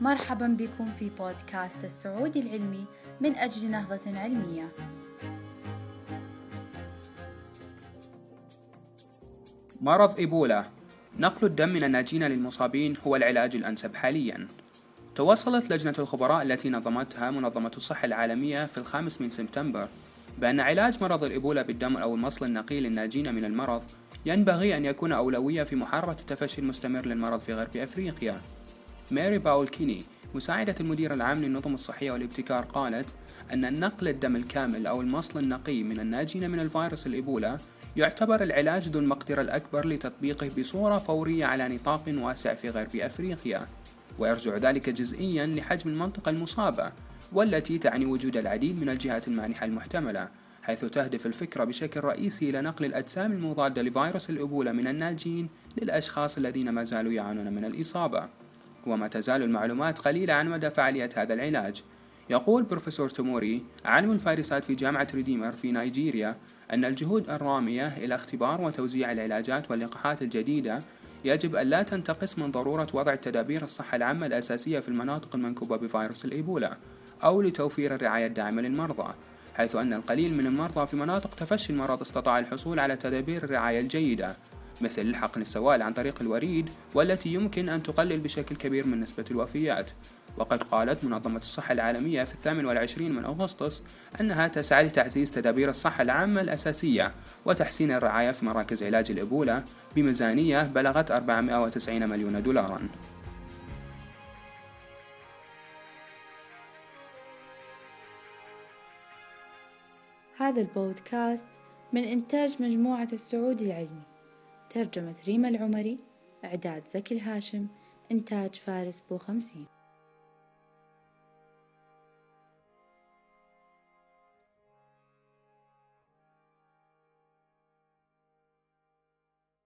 مرحبا بكم في بودكاست السعودي العلمي من أجل نهضة علمية. مرض إيبولا. نقل الدم من الناجين للمصابين هو العلاج الأنسب حاليا. توصلت لجنة الخبراء التي نظمتها منظمة الصحة العالمية في الخامس من سبتمبر بأن علاج مرض الإيبولا بالدم أو المصل النقي للناجين من المرض ينبغي أن يكون أولوية في محاربة التفشي المستمر للمرض في غرب أفريقيا. ماري باول كيني مساعدة المدير العام للنظم الصحية والابتكار قالت أن النقل الدم الكامل أو المصل النقي من الناجين من الفيروس الإيبولا يعتبر العلاج ذو المقدرة الأكبر لتطبيقه بصورة فورية على نطاق واسع في غرب أفريقيا. ويرجع ذلك جزئيا لحجم المنطقة المصابة والتي تعني وجود العديد من الجهات المانحة المحتملة حيث تهدف الفكرة بشكل رئيسي إلى نقل الأجسام المضادة لفيروس الإبولا من الناجين للأشخاص الذين ما زالوا يعانون من الإصابة. وما تزال المعلومات قليلة عن مدى فعالية هذا العلاج. يقول بروفيسور توموري عالم الفيروسات في جامعة ريديمر في نيجيريا أن الجهود الرامية إلى اختبار وتوزيع العلاجات واللقاحات الجديدة يجب أن لا تنتقص من ضرورة وضع التدابير الصحة العامة الأساسية في المناطق المنكوبة بفيروس الإيبولا أو لتوفير الرعاية الداعمة للمرضى حيث أن القليل من المرضى في مناطق تفشي المرض استطاع الحصول على تدابير الرعاية الجيدة. مثل حقن السوائل عن طريق الوريد والتي يمكن أن تقلل بشكل كبير من نسبة الوفيات. وقد قالت منظمة الصحة العالمية في الثامن والعشرين من أغسطس أنها تسعى لتعزيز تدابير الصحة العامة الأساسية وتحسين الرعاية في مراكز علاج الإبولة بميزانية بلغت 490 مليون دولارا. هذا البودكاست من إنتاج مجموعة السعودي العلمي. ترجمة ريما العمري إعداد زكي الهاشم إنتاج فارس بو خمسين